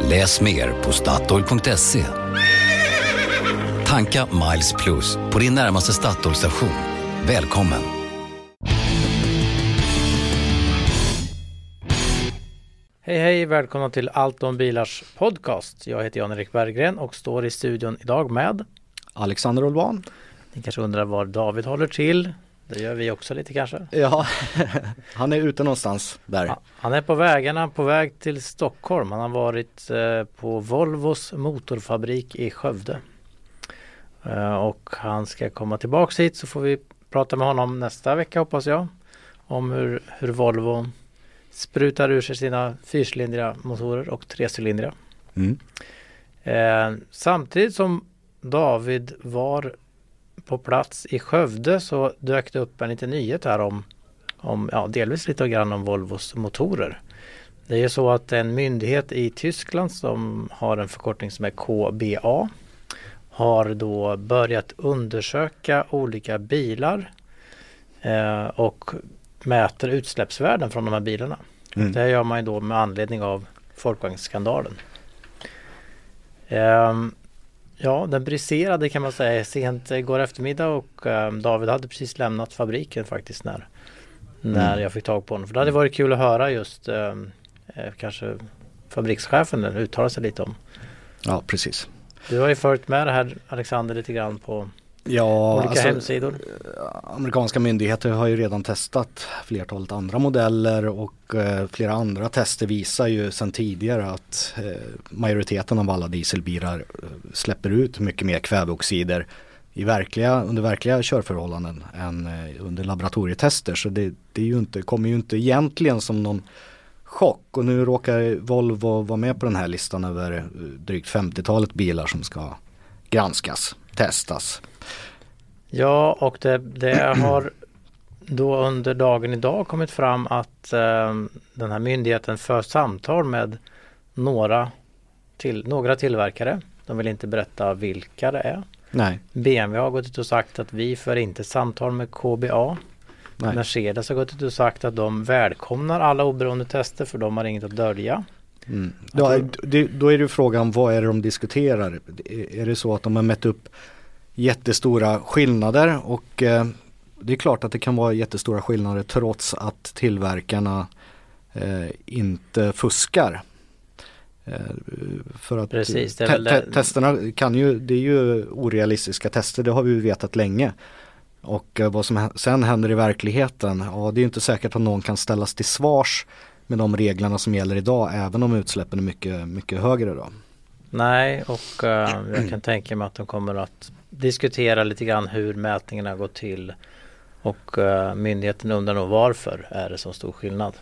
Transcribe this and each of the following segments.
Läs mer på Statoil.se. Tanka Miles Plus på din närmaste Statoil-station. Välkommen! Hej hej, välkomna till Allt om bilars podcast. Jag heter Jan-Erik Berggren och står i studion idag med Alexander Olvan. Ni kanske undrar var David håller till. Det gör vi också lite kanske. Ja, han är ute någonstans där. Ja, han är på vägarna, på väg till Stockholm. Han har varit eh, på Volvos motorfabrik i Skövde. Eh, och han ska komma tillbaks hit så får vi prata med honom nästa vecka hoppas jag. Om hur, hur Volvo sprutar ur sig sina fyrcylindriga motorer och trecylindriga. Mm. Eh, samtidigt som David var på plats i Skövde så dök det upp en liten nyhet här om, om ja, delvis lite grann om Volvos motorer. Det är ju så att en myndighet i Tyskland som har en förkortning som är KBA har då börjat undersöka olika bilar eh, och mäter utsläppsvärden från de här bilarna. Mm. Det gör man ju då med anledning av Folkvagnsskandalen. Um, ja, den briserade kan man säga sent igår eftermiddag och um, David hade precis lämnat fabriken faktiskt när, när Mm. jag fick tag på honom. För det hade varit kul att höra just um, kanske fabrikschefen uttala sig lite om. Ja, precis. Du har ju följt med det här Alexander lite grann på Ja, olika alltså, hemsidor. amerikanska myndigheter har ju redan testat flertalet andra modeller och eh, flera andra tester visar ju sedan tidigare att eh, majoriteten av alla dieselbilar eh, släpper ut mycket mer kväveoxider i verkliga, under verkliga körförhållanden än eh, under laboratorietester. Så det, det är ju inte, kommer ju inte egentligen som någon chock och nu råkar Volvo vara med på den här listan över eh, drygt 50-talet bilar som ska granskas, testas. Ja, och det, det har då under dagen idag kommit fram att eh, den här myndigheten för samtal med några, till, några tillverkare. De vill inte berätta vilka det är. Nej, BMW har gått ut och sagt att vi för inte samtal med KBA. nej. Mercedes har gått ut och sagt att de välkomnar alla oberoende tester för de har inget att dölja. Mm. Då, då är det ju frågan vad är det de diskuterar? Är är det så att de har mätt upp jättestora skillnader och eh, det är klart att det kan vara jättestora skillnader trots att tillverkarna eh, inte fuskar. Eh, för att Precis, te- te- testerna kan ju, det är ju orealistiska tester, det har vi ju vetat länge. Och vad som sen händer i verkligheten, ja det är ju inte säkert att någon kan ställas till svars med de reglerna som gäller idag även om utsläppen är mycket, mycket högre då. Nej, och jag kan tänka mig att de kommer att diskutera lite grann hur mätningarna går till. Och eh, myndigheten undrar nog varför är det så stor skillnad.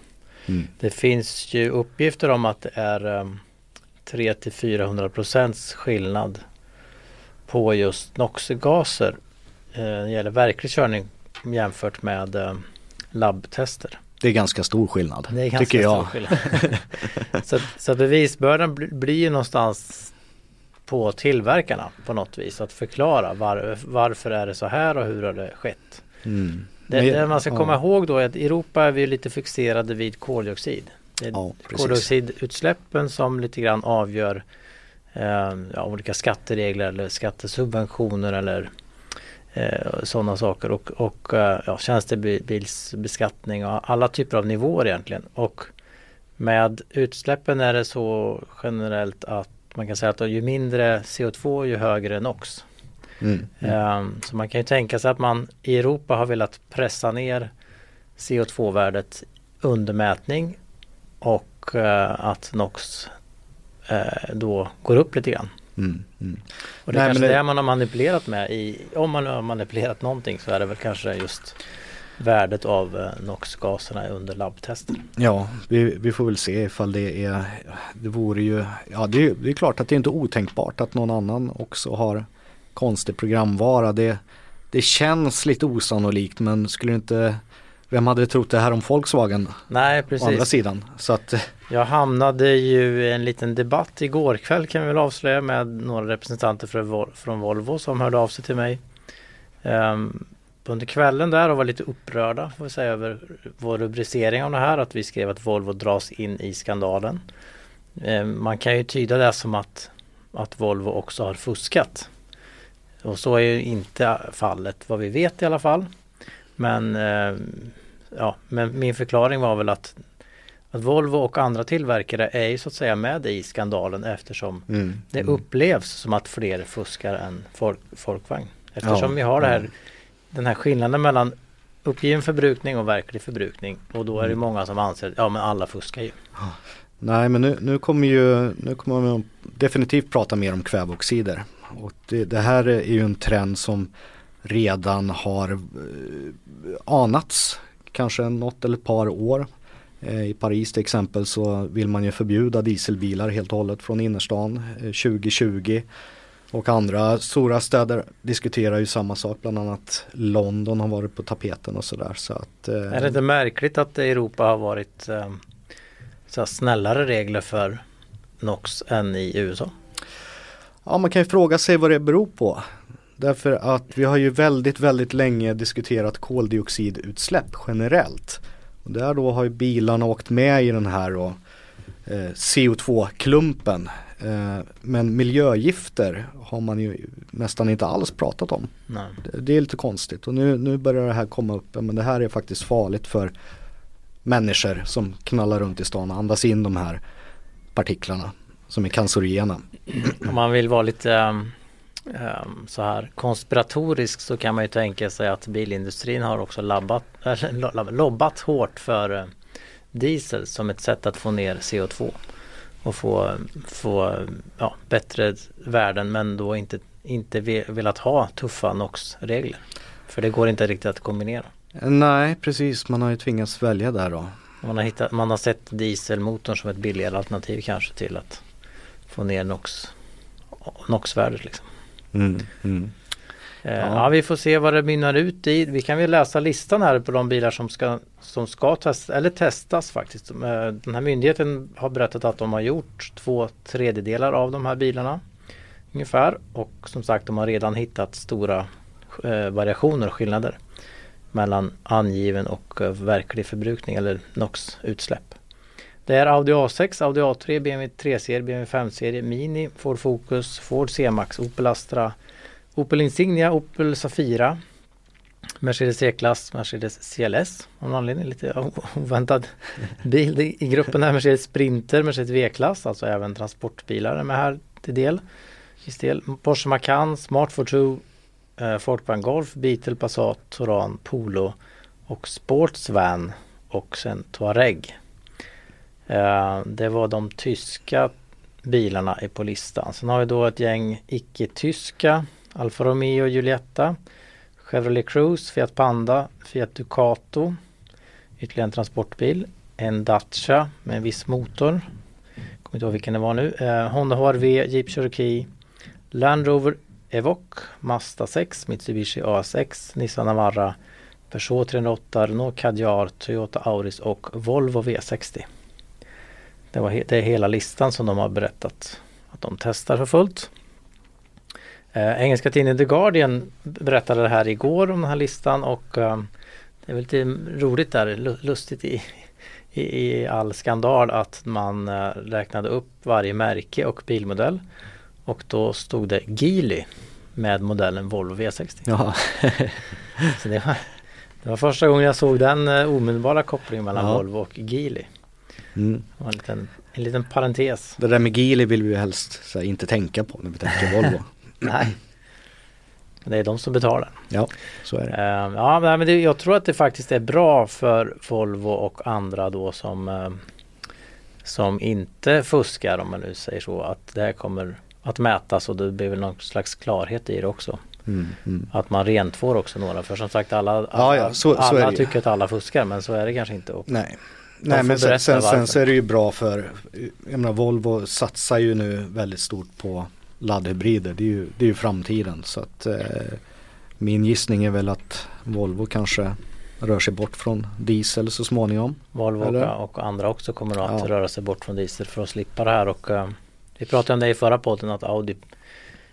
Mm. Det finns ju uppgifter om att det är um, 3 till 400 procents skillnad på just NOx-gaser eh, när det gäller verklig körning jämfört med eh, labbtester. Det är ganska stor skillnad, Det är ganska tycker jag. stor skillnad. så, så bevisbördan bli- blir ju någonstans på tillverkarna på något vis att förklara var, varför är det så här och hur har det skett. Mm. Det, det man ska ja. komma ihåg då är att i Europa är vi lite fixerade vid koldioxid. Det är Ja, koldioxidutsläppen som lite grann avgör eh, ja, olika skatteregler eller skattesubventioner eller eh, sådana saker och, och eh, ja, tjänstebilsbeskattning och alla typer av nivåer egentligen. Och med utsläppen är det så generellt att man kan säga att ju mindre CO2 ju högre NOx. Mm. Ehm, Så man kan ju tänka sig att man i Europa har velat pressa ner CO2-värdet under mätning och eh, att NOx eh, då går upp lite grann. Mm. Mm. Och det är Nej, kanske det- det man har manipulerat med i, om man har manipulerat någonting så är det väl kanske just värdet av eh, NOx-gaserna under labbtester. Ja, vi, vi, får väl se ifall det är, det vore ju, ja det, det, är klart att det är inte otänkbart att någon annan också har konstig programvara. Det, det känns lite osannolikt men skulle inte vem hade trott det här om Volkswagen? Nej, precis. Å andra sidan. Så att... Jag hamnade ju i en liten debatt igår kväll kan vi väl avslöja med några representanter från Volvo som hörde av sig till mig. Um, under kvällen där och var lite upprörda får vi säga över vår rubricering av det här. Att vi skrev att Volvo dras in i skandalen. Um, man kan ju tyda det som att, att Volvo också har fuskat. Och så är ju inte fallet vad vi vet i alla fall. Men um, ja, men min förklaring var väl att, att Volvo och andra tillverkare är ju så att säga med i skandalen eftersom mm. det mm. upplevs som att fler fuskar än folk, folkvagn. Eftersom ja, vi har det här, den här skillnaden mellan uppgiven förbrukning och verklig förbrukning och då är det mm. många som anser att ja men alla fuskar ju. Nej men nu, nu kommer ju nu kommer man definitivt prata mer om kväveoxider. Och det, det här är ju en trend som redan har eh, anats kanske något eller ett par år. Eh, I Paris till exempel så vill man ju förbjuda dieselbilar helt och hållet från innerstan 2020. Och andra stora städer diskuterar ju samma sak, bland annat London har varit på tapeten och sådär. Så att, eh, är det inte märkligt att Europa har varit eh, så snällare regler för NOx än i USA? Ja man kan ju fråga sig vad det beror på. Därför att vi har ju väldigt, väldigt länge diskuterat koldioxidutsläpp generellt. Och där då har ju bilarna åkt med i den här då, eh, CO2-klumpen. Eh, men miljögifter har man ju nästan inte alls pratat om. Det, det, är lite konstigt och nu, nu börjar det här komma upp. Men det här är faktiskt farligt för människor som knallar runt i stan och andas in de här partiklarna som är cancerogena. Om man vill vara lite um um, så här konspiratorisk så kan man ju tänka sig att bilindustrin har också labbat, äh, lobbat hårt för uh, diesel som ett sätt att få ner CO2 och få, få ja, bättre värden men då inte, inte velat ha tuffa NOx-regler. För det går inte riktigt att kombinera. Nej precis, man har ju tvingats välja där då. Man har, hittat, man har sett dieselmotorn som ett billigare alternativ kanske till att få ner NOx, NOx-värdet. Liksom. Mm, mm. Eh, ja. ja. vi får se vad det mynnar ut i. Vi kan väl läsa listan här på de bilar som ska, som ska testas, eller testas faktiskt. Eh, den här myndigheten har berättat att de har gjort två tredjedelar av de här bilarna. Ungefär och som sagt de har redan hittat stora eh, variationer och skillnader mellan angiven och eh, verklig förbrukning eller NOx-utsläpp. Det är Audi A6, Audi A3, BMW 3-serie, BMW 5-serie, Mini, Ford Focus, Ford C-Max, Opel Astra, Opel Insignia, Opel Safira, Mercedes C-klass, Mercedes CLS av någon anledning lite oväntad bil i gruppen här. Mercedes Sprinter, Mercedes V-klass, alltså även transportbilar är med här till del. del. Porsche Macan, Smart Fortwo, eh, Folkvagn Golf, Beetle, Passat, Touran, Polo och Sportsvan och sen Touareg. Eh, det var de tyska bilarna på listan. Sen har vi då ett gäng icke-tyska Alfa Romeo Giulietta Chevrolet Cruze, Fiat Panda, Fiat Ducato. Ytterligare en transportbil En Dacia med en viss motor. Kommer inte ihåg vilken det var nu. Eh, Honda HRV, Jeep Cherokee Land Rover Evoque Mazda 6, Mitsubishi A6, Nissan Navara Peugeot 308, Renault Kadjar, Toyota Auris och Volvo V60 det, var det är hela listan som de har berättat att de testar för fullt. Eh, engelska tidningen The Guardian berättade det här igår om den här listan och eh, det är väl lite roligt där, lustigt i, i, i all skandal att man eh, räknade upp varje märke och bilmodell och då stod det Geely med modellen Volvo V60. Ja. Så det, var, det var första gången jag såg den eh, omedelbara kopplingen mellan ja. Volvo och Geely. Mm. En, liten, en liten parentes. Det där med Geely vill vi ju helst här, inte tänka på när vi tänker Volvo. Nej. Det är de som betalar. Ja, så är det. Uh, ja, men det, jag tror att det faktiskt är bra för Volvo och andra då som uh, som inte fuskar om man nu säger så att det här kommer att mätas och det blir väl någon slags klarhet i det också. Mm, mm. Att man rentvår också några för som sagt alla, alla, ja, så- så alla tycker att alla fuskar men så är det kanske inte. Och Nej. Nej men sen, sen, sen så är det ju bra för, jag menar Volvo satsar ju nu väldigt stort på laddhybrider. Det är ju, det är ju framtiden. Så att eh, min gissning är väl att Volvo kanske rör sig bort från diesel så småningom. Volvo Eller? och, andra också kommer att Ja. röra sig bort från diesel för att slippa det här och eh, vi pratade om det i förra podden att Audi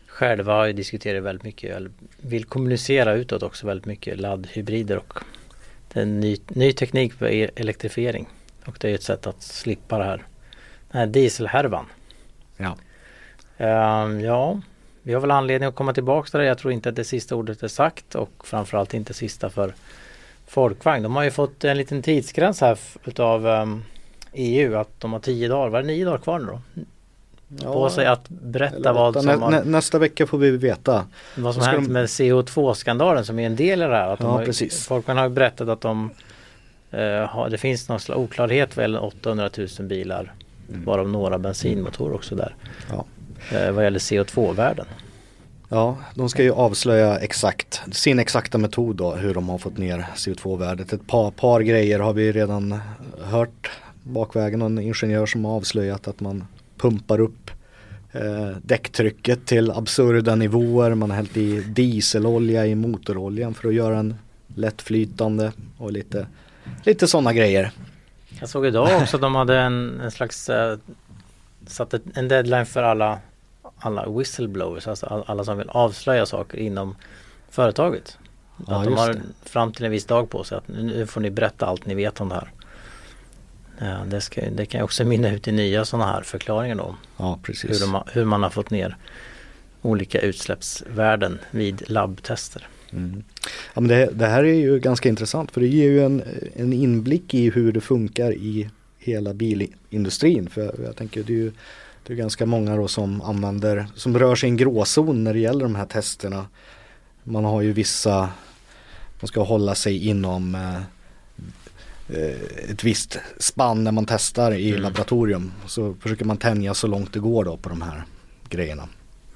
själva har ju diskuterat väldigt mycket eller vill kommunicera utåt också väldigt mycket laddhybrider och är ny, ny teknik för elektrifiering och det är ett sätt att slippa det här den här dieselhärvan. Ja. Ehm, ja, vi har väl anledning att komma tillbaka till det. Jag tror inte att det sista ordet är sagt och framförallt inte sista för Folkvagn. De har ju fått en liten tidsgräns här utav ehm, EU att de har tio dagar, var det nio dagar kvar nu då? På sig att berätta Eller vad som, nä, har, nä, nästa vecka får vi veta. vad som hänt de- med CO2-skandalen som är en del i det här. Att de Ja, har, precis. Folkvagn har ju berättat att de eh, har, det finns någon slags oklarhet vad gäller 800 000 bilar varav några bensinmotorer också där. Ja. Eh, vad gäller CO2-värden. Ja, de ska ju avslöja exakt sin exakta metod då hur de har fått ner CO2-värdet. Ett par, par grejer har vi redan hört bakvägen. En ingenjör som har avslöjat att man pumpar upp eh, däcktrycket till absurda nivåer. Man har hällt i dieselolja i motoroljan för att göra den lättflytande och lite, lite sådana grejer. Jag såg idag också att de hade en, en slags eh, satt ett, en deadline för alla alla whistleblowers, alltså all- alla som vill avslöja saker inom företaget. Ja, att de har det. fram till en viss dag på sig att nu får ni berätta allt ni vet om det här. Ja, det, ska, det kan ju också mynna ut i nya sådana här förklaringar då. Ja, Hur, precis. de, har- hur man har fått ner olika utsläppsvärden vid labbtester. Mm. Ja, men det, det här är ju ganska intressant för det ger ju en, en inblick i hur det funkar i hela bilindustrin. För jag, tänker det är ju det är ganska många då som använder, som rör sig i en gråzon när det gäller de här testerna. Man har ju vissa, man ska hålla sig inom eh, ett visst spann när man testar i Mm. laboratorium. Så försöker man tänja så långt det går då på de här grejerna.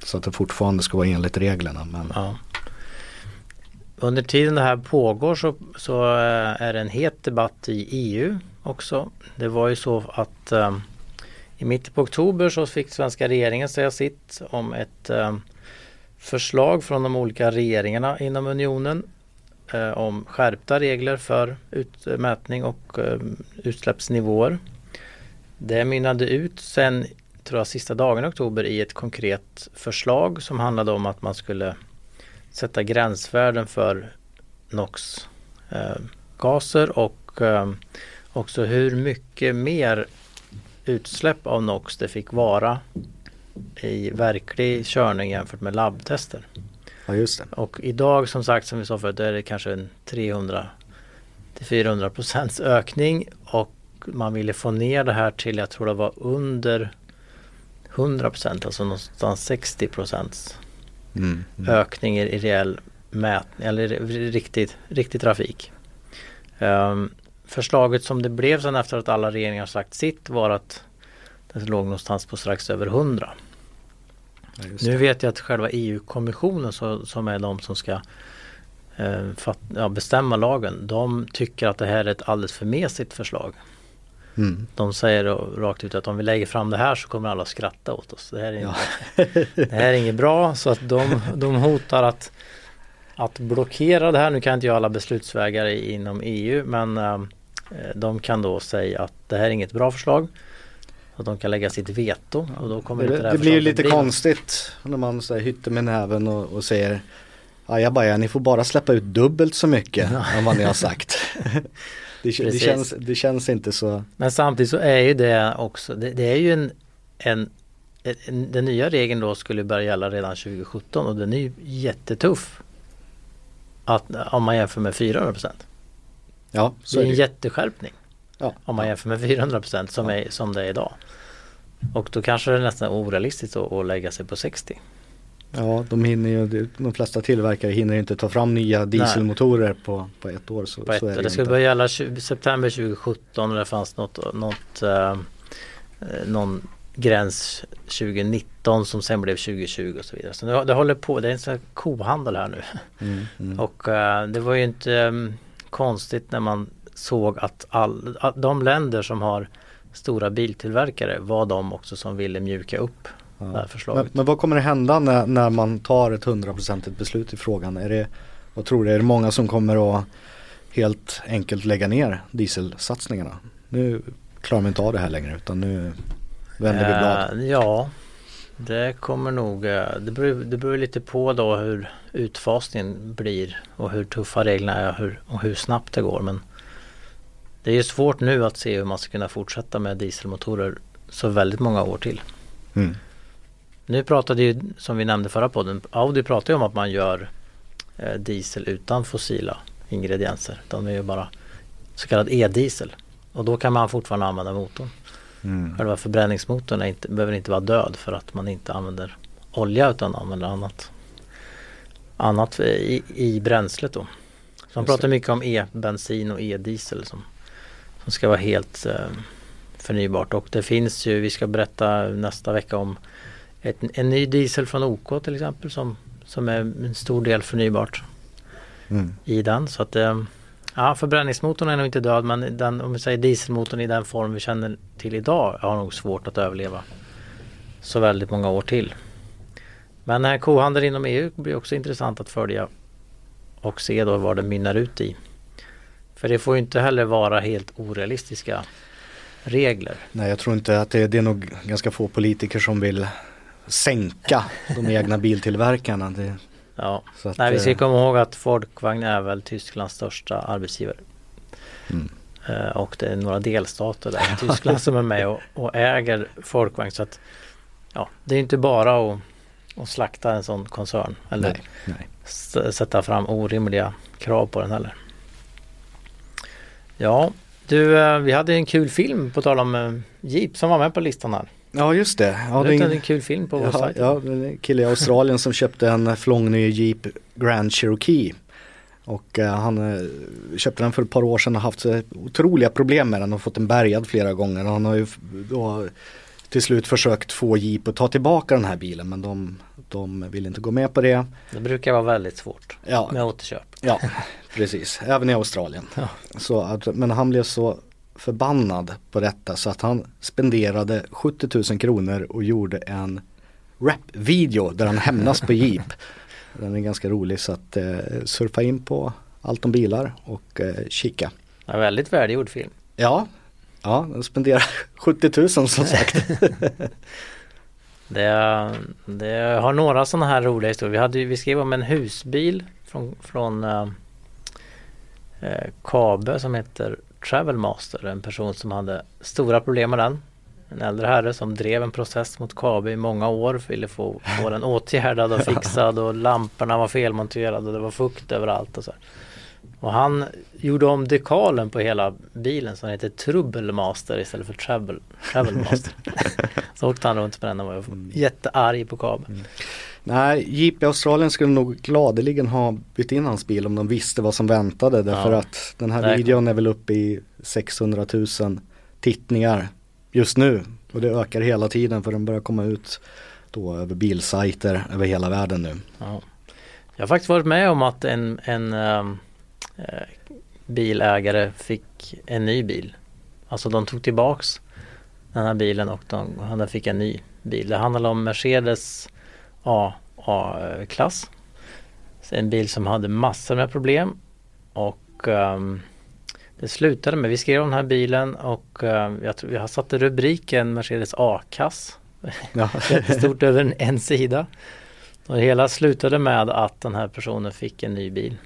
Så att det fortfarande ska vara enligt reglerna. Men Ja. Under tiden det här pågår så, så eh, är det en het debatt i EU också. Det var ju så att um, i mitten på oktober så fick svenska regeringen säga sitt om ett um, förslag från de olika regeringarna inom unionen eh, om skärpta regler för utmätning och eh, utsläppsnivåer. Det mynnade ut sen, tror jag, sista dagen i oktober i ett konkret förslag som handlade om att man skulle sätta gränsvärden för NOx eh, och eh, också hur mycket mer utsläpp av NOx det fick vara i verklig körning jämfört med labbtester. ja just det. Och idag som sagt som vi sa förut är det kanske en 300 till 400 procents ökning och man ville få ner det här till jag tror det var under 100 procent, alltså någonstans 60 procents Mm. Mm. ökning i, i reell mätning eller i riktig, trafik. Ehm, förslaget som det blev sen efter att alla regeringar sagt sitt var att det låg någonstans på strax över 100. Ja, Nu vet jag att själva EU-kommissionen så, som är de som ska eh, fatt, ja, bestämma lagen. De tycker att det här är ett alldeles för mesigt förslag. Mm. De säger rakt ut att om vi lägger fram det här så kommer alla att skratta åt oss. Det här är, Ja. inte, det här är inget bra så att de, de hotar att, att blockera det här. Nu kan inte jag alla beslutsvägar inom EU men eh, de kan då säga att det här är inget bra förslag. Att de kan lägga sitt veto och då kommer inte det, det, här det blir lite bli- konstigt när man så här, hytter med näven och, och säger Ajabaja, ni får bara släppa ut dubbelt så mycket än vad ni har sagt. det, det, känns, det känns inte så, Men samtidigt så är ju det också, det, det är ju en, en, en Den nya regeln då skulle börja gälla redan 2017 och den är ju jättetuff. Att, om man jämför med 400 procent. ja så Det är det en ju. jätteskärpning. Ja. Om man jämför med 400 procent som, Ja. är, som det är idag. Och då kanske det är nästan orealistiskt att, att lägga sig på 60. Ja, de hinner ju, de flesta tillverkare hinner inte ta fram nya dieselmotorer på, på ett år. Så, På ett, så är det, det inte. börja gälla 20, september 2017 och det fanns något, något eh, eh, någon gräns 2019 som sen blev 2020 och så vidare. Så nu, det håller på, det är en sån här kohandel här nu. Mm, mm. Och uh, det var ju inte um, konstigt när man såg att, all, att de länder som har stora biltillverkare var de också som ville mjuka upp ja. det här förslaget. Men, men, vad kommer det hända när, när man tar ett hundraprocentigt beslut i frågan? Är det, vad tror du, är det många som kommer att helt enkelt lägga ner dieselsatsningarna? Nu klarar man inte av det här längre utan nu vänder vi blad. Uh, ja, det kommer nog, eh, det beror, det beror lite på då hur utfasningen blir och hur tuffa reglerna är och hur, och hur snabbt det går. Men det är ju svårt nu att se hur man ska kunna fortsätta med dieselmotorer så väldigt många år till. Mm. Nu pratade ju, som vi nämnde förra podden, Audi pratar ju om att man gör eh, diesel utan fossila ingredienser. De är ju bara så kallad e-diesel. Och då kan man fortfarande använda motorn. Mm. Själva förbränningsmotorn inte, behöver inte vara död för att man inte använder olja utan använder annat, annat i, i bränslet då. Så man pratar mycket om e-bensin och e-diesel som, som ska vara helt eh, förnybart. Och det finns ju, vi ska berätta nästa vecka om ett, en ny diesel från OK till exempel som, som är en stor del förnybart mm. i den. Så att eh, Ja, förbränningsmotorn är nog inte död men den, om vi säger dieselmotorn i den form vi känner till idag har nog svårt att överleva så väldigt många år till. Men den här kohandeln inom EU blir också intressant att följa och se då vad det mynnar ut i. För det får ju inte heller vara helt orealistiska regler. Nej, jag tror inte att det, det är nog ganska få politiker som vill sänka de egna biltillverkarna. Det, Ja, att, Nej, vi ska eh, komma ihåg att Folkvagn är väl Tysklands största arbetsgivare. Mm. Uh, och det är några delstater där i Tyskland som är med och, och, äger Folkvagn. Så att, ja, det är inte bara att, att slakta en sån koncern eller nej, nej. sätta fram orimliga krav på den heller. Ja, du, uh, vi hade en kul film på tal om Jeep som var med på listan här. Ja just det. Ja, det är en kul film på vår sajt. Ja, en kille i Australien som köpte en flångny Jeep Grand Cherokee. Och uh, han uh, köpte den för ett par år sedan och haft uh, otroliga problem med den och fått den bärgad flera gånger. Han har ju då till slut försökt få Jeep att ta tillbaka den här bilen men de, de vill inte gå med på det. Det brukar vara väldigt svårt ja. med återköp. Ja, precis. Även i Australien. Ja. Så att, men han blev så förbannad på detta så att han spenderade 70 000 kronor och gjorde en rap-video där han hämnas på Jeep. Den är ganska rolig så att eh, surfa in på allt om bilar och eh, kika. Ja, väldigt välgjord film. Ja, ja den spenderar 70 000 som sagt. det, det har några sådana här roliga historier. Vi, hade, vi skrev om en husbil från, från äh, Kabe som heter Travelmaster, en person som hade stora problem med den. En äldre herre som drev en process mot Kabe i många år, ville få, få den åtgärdad och fixad och lamporna var felmonterade och det var fukt överallt och så. Och han gjorde om dekalen på hela bilen så den heter Troublemaster istället för Travel, Travelmaster. så åkte han runt med den och var jättearg på Kabe. Mm. Nej, i Australien skulle nog gladeligen ha bytt in hans bil om de visste vad som väntade. Därför ja. att den här videon är väl uppe i 600 000 tittningar just nu. Och det ökar hela tiden för den börjar komma ut då över bilsajter över hela världen nu. Ja. Jag har faktiskt varit med om att en, en äh, bilägare fick en ny bil. Alltså de tog tillbaks den här bilen och de, han fick en ny bil. Det handlar om Mercedes A-klass. En bil som hade massor med problem och um, det slutade med, vi skrev om den här bilen och uh, jag tror jag satte rubriken Mercedes A-kass. Ja. Stort över en, en sida. Och det hela slutade med att den här personen fick en ny bil.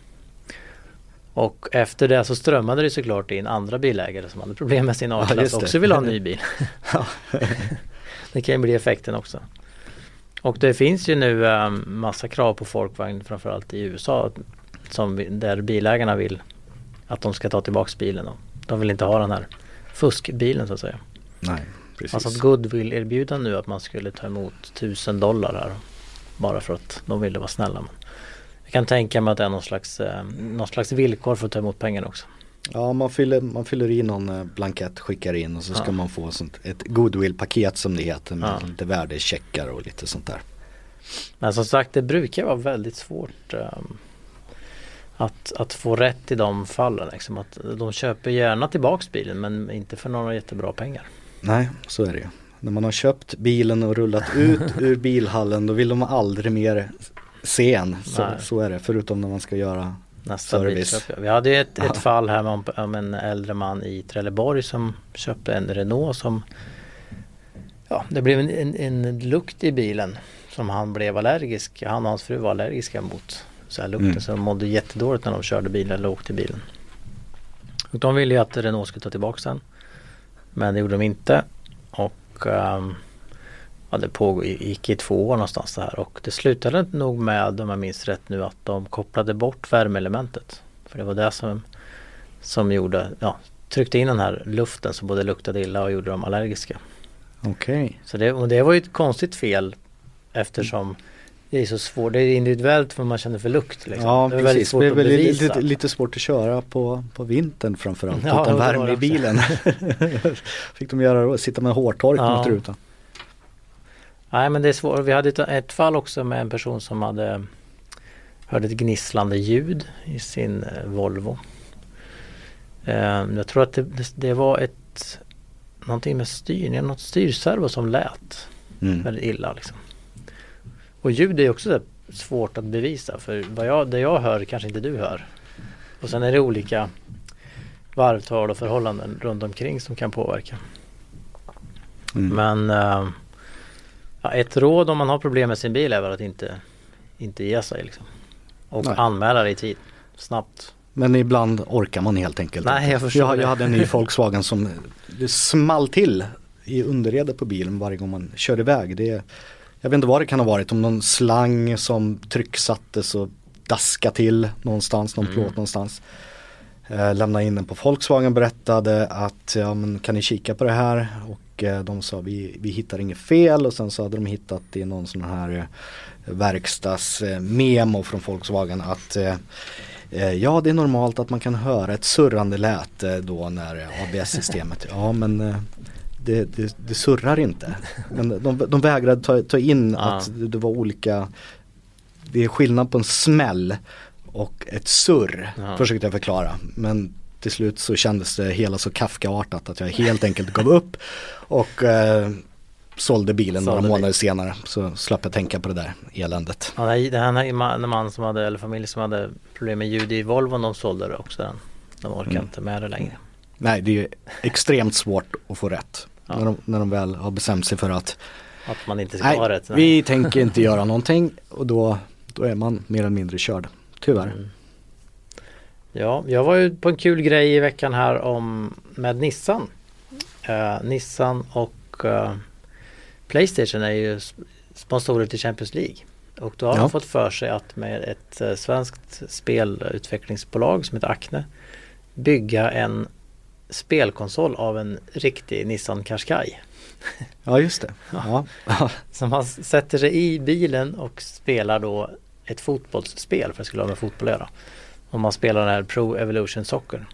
Och efter det så strömmade det såklart in andra bilägare som hade problem med sin A-klass ja, också vill ha en ny bil. det kan ju bli effekten också. Och det finns ju nu äh, massa krav på folkvagn framförallt i USA som, där bilägarna vill att de ska ta tillbaks bilen. Och de vill inte ha den här fuskbilen så att säga. Nej, precis. Alltså att Goodwill erbjuda nu att man skulle ta emot tusen dollar här. Bara för att de ville vara snälla. Men jag kan tänka mig att det är någon slags, eh, någon slags villkor för att ta emot pengarna också. Ja man fyller, man fyller i någon eh, blankett, skickar in och så ska Ja. man få sånt, ett goodwill-paket som det heter med Ja. lite värdecheckar och lite sånt där. Men som sagt det brukar vara väldigt svårt ehm, att, att få rätt i de fallen. Liksom. Att de köper gärna tillbaks bilen men inte för några jättebra pengar. Nej, så är det ju. När man har köpt bilen och rullat ut ur bilhallen då vill de aldrig mer se en. Så, så är det, förutom när man ska göra Nästa Service. bilköp. Vi hade ju ett, ett fall här om, om en äldre man i Trelleborg som köpte en Renault som Ja, det blev en, en, en lukt i bilen som han blev allergisk. Han och hans fru var allergiska mot så här lukten Mm. så de mådde jättedåligt när de körde bilen eller åkte i bilen. Och de ville ju att Renault skulle ta tillbaka den. Men det gjorde de inte. Och ehm, ja, det påg, gick i två år någonstans det här och det slutade nog med, om jag minns rätt nu, att de kopplade bort värmeelementet. För det var det som, som gjorde, ja, tryckte in den här luften som både luktade illa och gjorde dem allergiska. Okej. Så det, och det var ju ett konstigt fel eftersom det är så svårt, det är individuellt vad man känner för lukt. Liksom. Ja det är väldigt precis, svårt det är att väl bevisa. lite, lite svårt att köra på, på vintern framförallt Ja, utan värme i bilen. Fick de göra då, sitta med hårtork Ja. mot rutan. Nej men det är svårt. Vi hade ett, ett fall också med en person som hade hörde ett gnisslande ljud i sin eh, Volvo. Eh, jag tror att det, det, var ett någonting med styrningen, något styrservo som lät Mm. väldigt illa liksom. Och ljud är också svårt att bevisa för vad jag, det jag hör kanske inte du hör. Och sen är det olika varvtal och förhållanden runt omkring som kan påverka. Mm. Men eh, ja, ett råd om man har problem med sin bil är väl att inte, inte ge sig liksom. Och Nej. anmäla det i tid. Snabbt. Men ibland orkar man helt enkelt Nej, jag förstår jag, jag hade en ny Volkswagen som det small till i underredet på bilen varje gång man kör iväg. Det, jag vet inte vad det kan ha varit, om någon slang som trycksattes och daska till någonstans, någon Mm. plåt någonstans. Eh, lämnade in den på Volkswagen berättade att ja, men kan ni kika på det här och eh, de sa vi, vi hittar inget fel och sen så hade de hittat i någon sån här eh, verkstadsmemo från Volkswagen att eh, Ja det är normalt att man kan höra ett surrande läte då när ABS-systemet, ja men det, det, det surrar inte. Men de, de vägrade ta, ta in Ja. att det, det var olika, det är skillnad på en smäll och ett surr Ja. försökte jag förklara. Men till slut så kändes det hela så Kafkaartat att jag helt enkelt gav upp och eh, sålde bilen Sålde några månader bilen. senare. Så slapp jag tänka på det där eländet. Ja, det här man, en man som hade, eller familj som hade problem med ljud i Volvon, de sålde det också den. De orkar Mm. inte med det längre. Nej det är extremt svårt att få rätt. Ja. När, de, när de väl har bestämt sig för att Att man inte ska nej, ha rätt. vi tänker inte göra någonting och då, då är man mer eller mindre körd. Tyvärr. Mm. Ja, jag var ju på en kul grej i veckan här om med Nissan. Eh, Nissan och eh, Playstation är ju sp- sponsorer till Champions League. Och då har Ja. de fått för sig att med ett eh, svenskt spelutvecklingsbolag som heter Acne bygga en spelkonsol av en riktig Nissan Qashqai. Ja just det. Ja. Så man sätter sig i bilen och spelar då ett fotbollsspel för det skulle ha med fotboll att göra. Och man spelar den här Pro Evolution Soccer.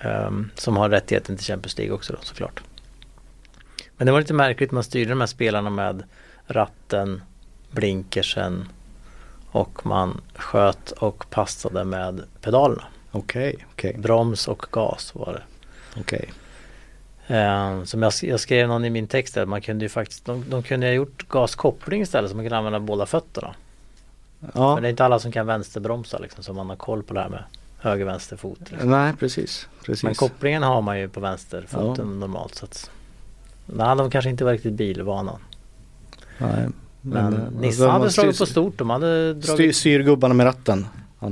ehm, som har rättigheten till Champions League också då såklart. Men det var lite märkligt, man styrde de här spelarna med ratten, blinkersen och man sköt och passade med pedalerna. Okej, okej, Broms och gas var det. okej. Eh, som jag, jag skrev någon i min text där, man kunde ju faktiskt, de, de kunde ha gjort gaskoppling istället så man kunde använda båda fötterna. Ja, Men det är inte alla som kan vänsterbromsa liksom så man har koll på det här med höger vänster fot. Liksom. nej precis. precis. Men kopplingen har man ju på vänsterfoten normalt så att Nej, de kanske inte var riktigt bilvana. nej. Men, eh, Nissan man hade slagit styr- på stort. De hade Styr, dragit styr gubbarna med ratten.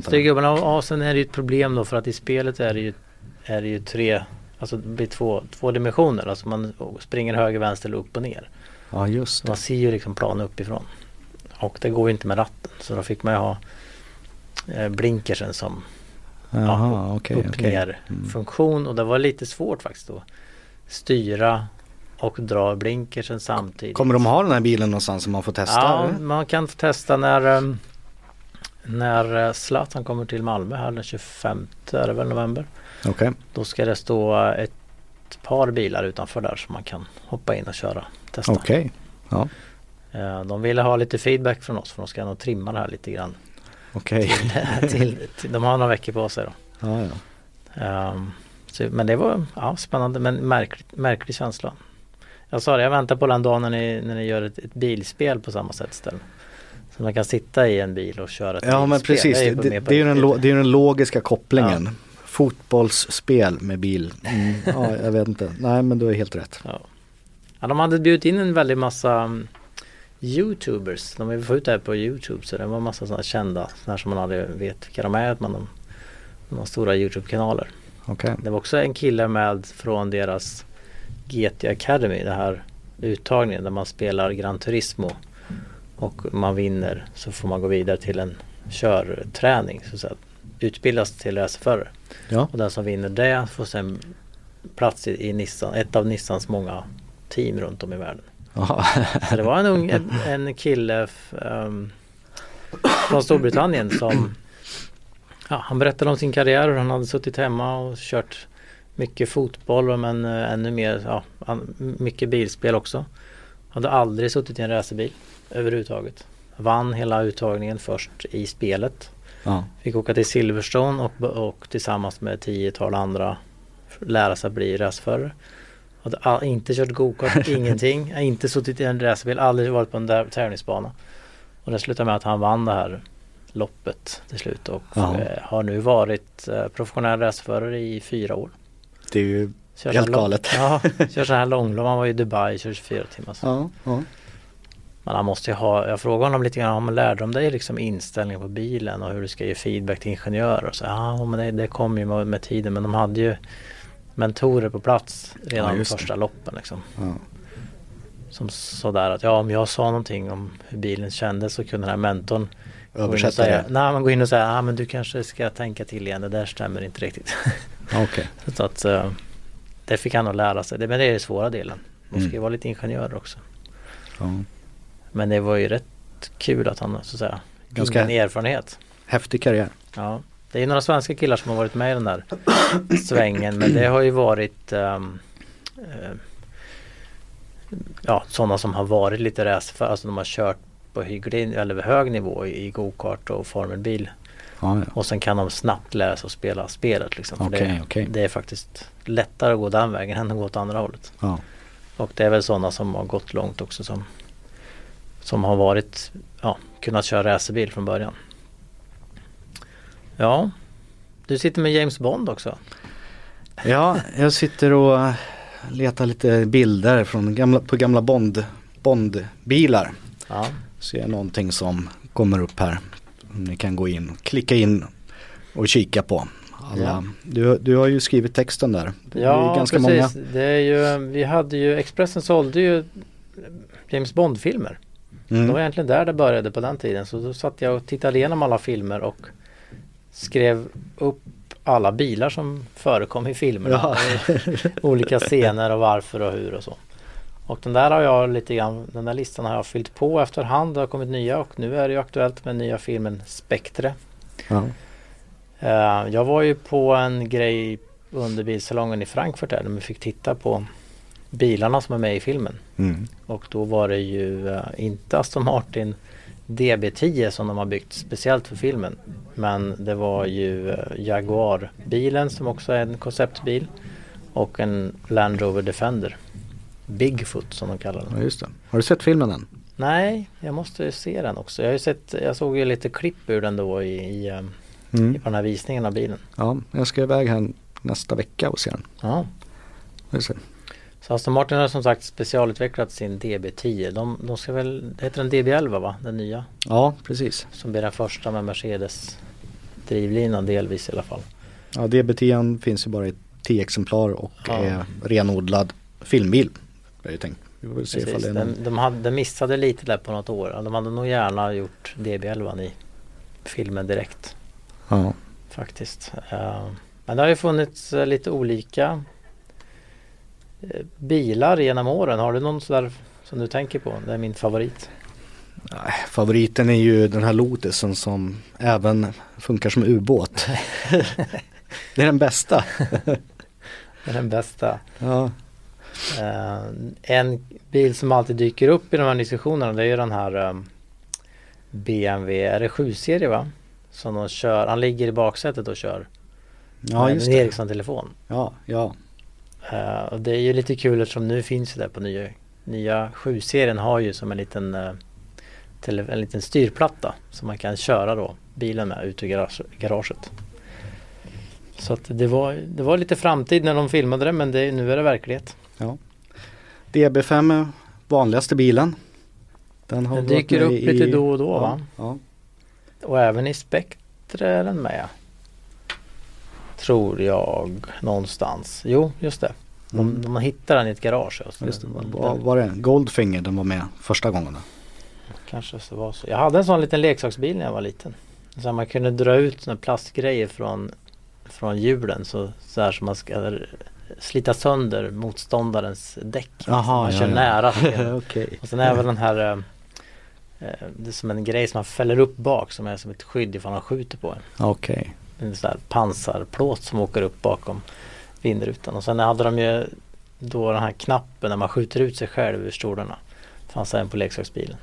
styrgubbarna ja, sen är det ju ett problem då för att i spelet är det ju, är det ju tre Alltså det blir två, två dimensioner. Alltså man springer höger, vänster eller upp och ner. Ja just Så man det. ser ju liksom planen uppifrån. Och det går ju inte med ratten. Så då fick man ju ha eh, blinkersen som Jaha, okej. upp okej. ner Mm. funktion. Och det var lite svårt faktiskt att styra och dra blinkersen samtidigt. Kommer de ha den här bilen någonstans som man får testa? Ja, eller? man kan få testa när um, när eh, Zlatan kommer till Malmö här den 25 är det väl november. Okej. Då ska det stå ett par bilar utanför där som man kan hoppa in och köra. Testa. Okej. Ja. Eh, De ville ha lite feedback från oss för de ska nog trimma det här lite grann. Okej. till, till, de har några veckor på sig då. Ja, ja. Ehm, så, men det var ja, spännande men märkligt, märklig känsla. Jag sa det, jag väntar på den dagen när ni, när ni gör ett, ett bilspel på samma sätt istället. Så man kan sitta i en bil och köra ett Ja men bilspel. precis, Jag det, är det, det är ju den, lo- den logiska kopplingen. Fotbollsspel med bil. Mm. Ja, jag vet inte. Nej men du har helt rätt. Ja. ja, de hade bjudit in en väldigt massa um, Youtubers. De vill få ut det här på Youtube så det var massa sådana kända. Sådana som man aldrig vet vilka de är. Man, de, de har stora Youtube-kanaler. Okej. Det var också en kille med från deras GT Academy. Det här uttagningen där man spelar Gran Turismo. Och man vinner så får man gå vidare till en körträning. Så att säga. Utbildas till racerförare. Ja. Och den som vinner det får sen plats i, i Nissan, ett av Nissans många team runt om i världen. Så det var en, ung, en, en kille ehm, från Storbritannien som ja, han berättade om sin karriär och han hade suttit hemma och kört mycket fotboll men eh, ännu mer, ja, han, mycket bilspel också. Hade aldrig suttit i en racerbil överhuvudtaget. Vann hela uttagningen först i spelet. ja. Fick åka till Silverstone och, och tillsammans med tiotal andra lära sig att bli racerförare. All, inte kört gokart, ingenting. Jag har inte suttit i en racerbil, aldrig varit på en där, tävlingsbana. Och det slutade med att han vann det här loppet till slut och Ja. eh, har nu varit eh, professionell racerförare i fyra år. Det är ju Kör Helt så galet. Ja, kör så här långlopp. Han var i Dubai, kör 24 timmar. Ja, ja. Men han måste ju ha, jag frågade honom lite grann, om lärde de dig liksom inställning på bilen och hur du ska ge feedback till ingenjörer? Och så, ja men det, det kom ju med, med tiden men de hade ju mentorer på plats redan Ja, första loppen liksom. ja. Som sådär att ja om jag sa någonting om hur bilen kändes så kunde den här mentorn Översätta säga, det. nej men gå in och säga, ja men du kanske ska tänka till igen, det där stämmer inte riktigt. Okej. så att eh, det fick han nog lära sig, men det är den svåra delen. Man ska ju Mm. vara lite ingenjör också. Ja. Men det var ju rätt kul att han så att säga Ganska- erfarenhet. Häftig karriär. Ja. Det är ju några svenska killar som har varit med i den där svängen men det har ju varit ehm, eh, Ja sådana som har varit lite racerförare, alltså de har kört på hygglig eller hög nivå i gokart och formelbil. Ja, ja. Och sen kan de snabbt lära sig att spela spelet liksom. Okej, det, okej. det är faktiskt lättare att gå den vägen än att gå åt andra hållet. Ja. Och det är väl sådana som har gått långt också som Som har varit Ja, kunnat köra racerbil från början Ja Du sitter med James Bond också ja, jag sitter och letar lite bilder från gamla, på gamla Bond, Bondbilar. Ja, Ser någonting som kommer upp här. Ni kan gå in, klicka in och kika på. Alla. Ja. Du, du har ju skrivit texten där. Det ja är ganska precis. många. Det är ju, vi hade ju, Expressen sålde ju James Bond-filmer. Det var Mm. egentligen där det började på den tiden. Så då satt jag och tittade igenom alla filmer och skrev upp alla bilar som förekom i filmerna. Ja. Olika scener och varför och hur och så. Och den där har jag lite grann, den där listan har jag fyllt på efterhand. Det har kommit nya och nu är det ju aktuellt med nya filmen Spectre. Ja. Eh, jag var ju på en grej under bilsalongen i Frankfurt där, där vi fick titta på bilarna som är med i filmen. Mm. Och då var det ju eh, inte Aston Martin DB10 som de har byggt speciellt för filmen. Men det var ju eh, Jaguar-bilen som också är en konceptbil. Och en Land Rover Defender. Bigfoot som de kallar den. ja, just det. Har du sett filmen än? Nej, jag måste se den också. Jag har sett, jag såg ju lite klipp ur den då i, i, eh, i Mm. på den här visningen av bilen. Ja, jag ska iväg här nästa vecka och se den. Ja. Så Aston Martin har som sagt specialutvecklat sin DB10. De, de ska väl, det heter den DB11 va? Den nya. Ja, precis. Som blir den första med Mercedes drivlinan delvis i alla fall. Ja, DB10 finns ju bara i 10 exemplar och Ja. är renodlad filmbil. Jag ju tänkt. Vi får se Precis. det är någon... De, de, hade, de missade lite där på något år. De hade nog gärna gjort DB11 i filmen direkt Ja. faktiskt. Eh, men det har ju funnits eh, lite olika bilar genom åren. Har du någon sådär som du tänker på? Det är min favorit. Nej, Favoriten är ju den här Lotusen som även funkar som ubåt. Det är den bästa. Det är den bästa. Ja. Eh, en bil som alltid dyker upp i de här diskussionerna det är ju den här um, BMW, är det 7-serie va? Som de kör, han ligger i baksätet och kör. Ja just en det. Ericsson-telefon. Ja, ja. Eh, och det är ju lite kul eftersom nu finns det på nya, nya 7-serien har ju som en liten, eh, tele, en liten styrplatta som man kan köra då bilen med ut ur garage, garaget. Så att det var, det var lite framtid när de filmade det men det, nu är det verklighet. DB5 är vanligaste bilen. Den Den dyker upp i- lite då och då ja, va? Ja. Och även i Spectre är den med. Tror jag någonstans. Jo, just det. De, Mm. de, man hittar den i ett garage. Och så Just det, den, var, var det Goldfinger den var med första gången? Då? Kanske så var så. Jag hade en sån liten leksaksbil när jag var liten. Så man kunde dra ut såna plastgrejer från, från hjulen så, så här som man ska slita sönder motståndarens däck. Jaha, man ja, kör ja. nära. Okej. Och sen även den här eh, eh, Det är som en grej som man fäller upp bak som är som ett skydd ifall han skjuter på en. Okej. En sån här pansarplåt som åker upp bakom vindrutan. Och sen hade de ju då den här knappen när man skjuter ut sig själv ur stolarna. Fanns även på leksaksbilen.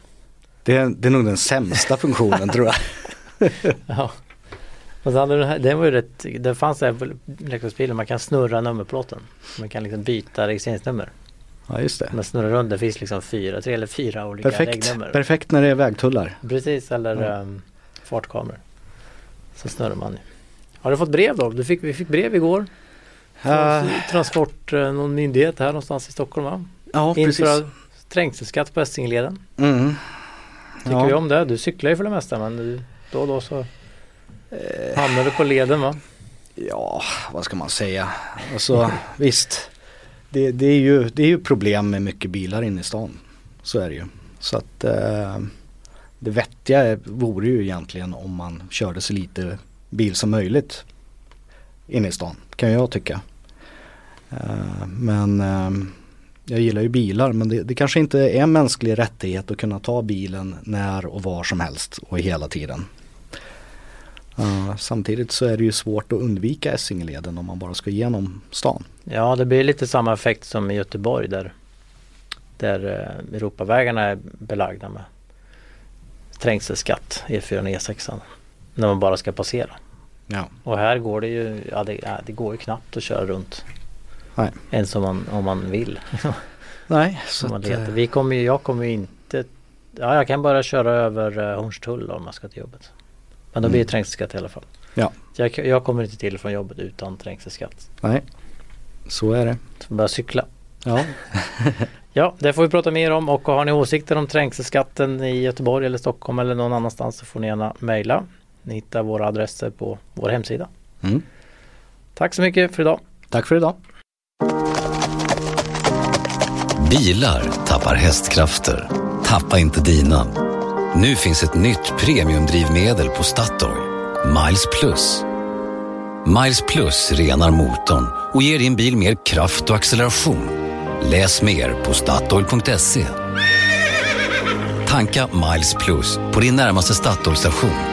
Det, är, det är nog den sämsta funktionen tror jag. Ja. Och så hade den här, det var ju rätt, det fanns även på leksaksbilen, man kan snurra nummerplåten. Man kan liksom byta registreringsnummer. Ja just det. Man snurrar runt, det finns liksom fyra, tre eller fyra olika Perfekt. regnummer. Perfekt när det är vägtullar. Precis, eller Ja. um, fartkameror. Så snurrar man ju. Har du fått brev då? Du fick, vi fick brev igår. Från Uh, Transport, eh, någon myndighet här någonstans i Stockholm va? ja precis. Införa trängselskatt på Essingeleden. Mm. Tycker Ja. vi om det? Du cyklar ju för det mesta men du, då och då så Eh, hamnar du på leden va? Ja, vad ska man säga? Alltså visst. Det, det, är ju, det är ju problem med mycket bilar inne i stan. Så är det ju. Så att eh, det vettiga vore ju egentligen om man körde så lite bil som möjligt inne i stan. Kan jag tycka. Eh, men eh, jag gillar ju bilar men det, det kanske inte är en mänsklig rättighet att kunna ta bilen när och var som helst och hela tiden. Uh, samtidigt så är det ju svårt att undvika Essingeleden om man bara ska igenom stan. Ja det blir lite samma effekt som i Göteborg där, där Europavägarna är belagda med trängselskatt E4 och E6 när man bara ska passera. Ja. Och här går det ju, ja det, ja, det går ju knappt att köra runt. Nej. Ens om man, om man vill. Nej, så man att, eh, Vi kommer ju, jag kommer ju inte Ja jag kan bara köra över uh, Hornstull om jag ska till jobbet. Men då blir det Mm. trängselskatt i alla fall. Ja. Jag, jag kommer inte till från jobbet utan trängselskatt. nej, så är det. Så bara cykla. Ja, Ja, det får vi prata mer om och har ni åsikter om trängselskatten i Göteborg eller Stockholm eller någon annanstans så får ni gärna mejla. Ni hittar våra adresser på vår hemsida. mm. Tack så mycket för idag. tack för idag. Bilar tappar hästkrafter. Tappa inte dina. Nu finns ett nytt premiumdrivmedel på Statoil. Miles Plus. Miles Plus renar motorn och ger din bil mer kraft och acceleration. Läs mer på Statoil.se. Tanka Miles Plus på din närmaste Statoil-station.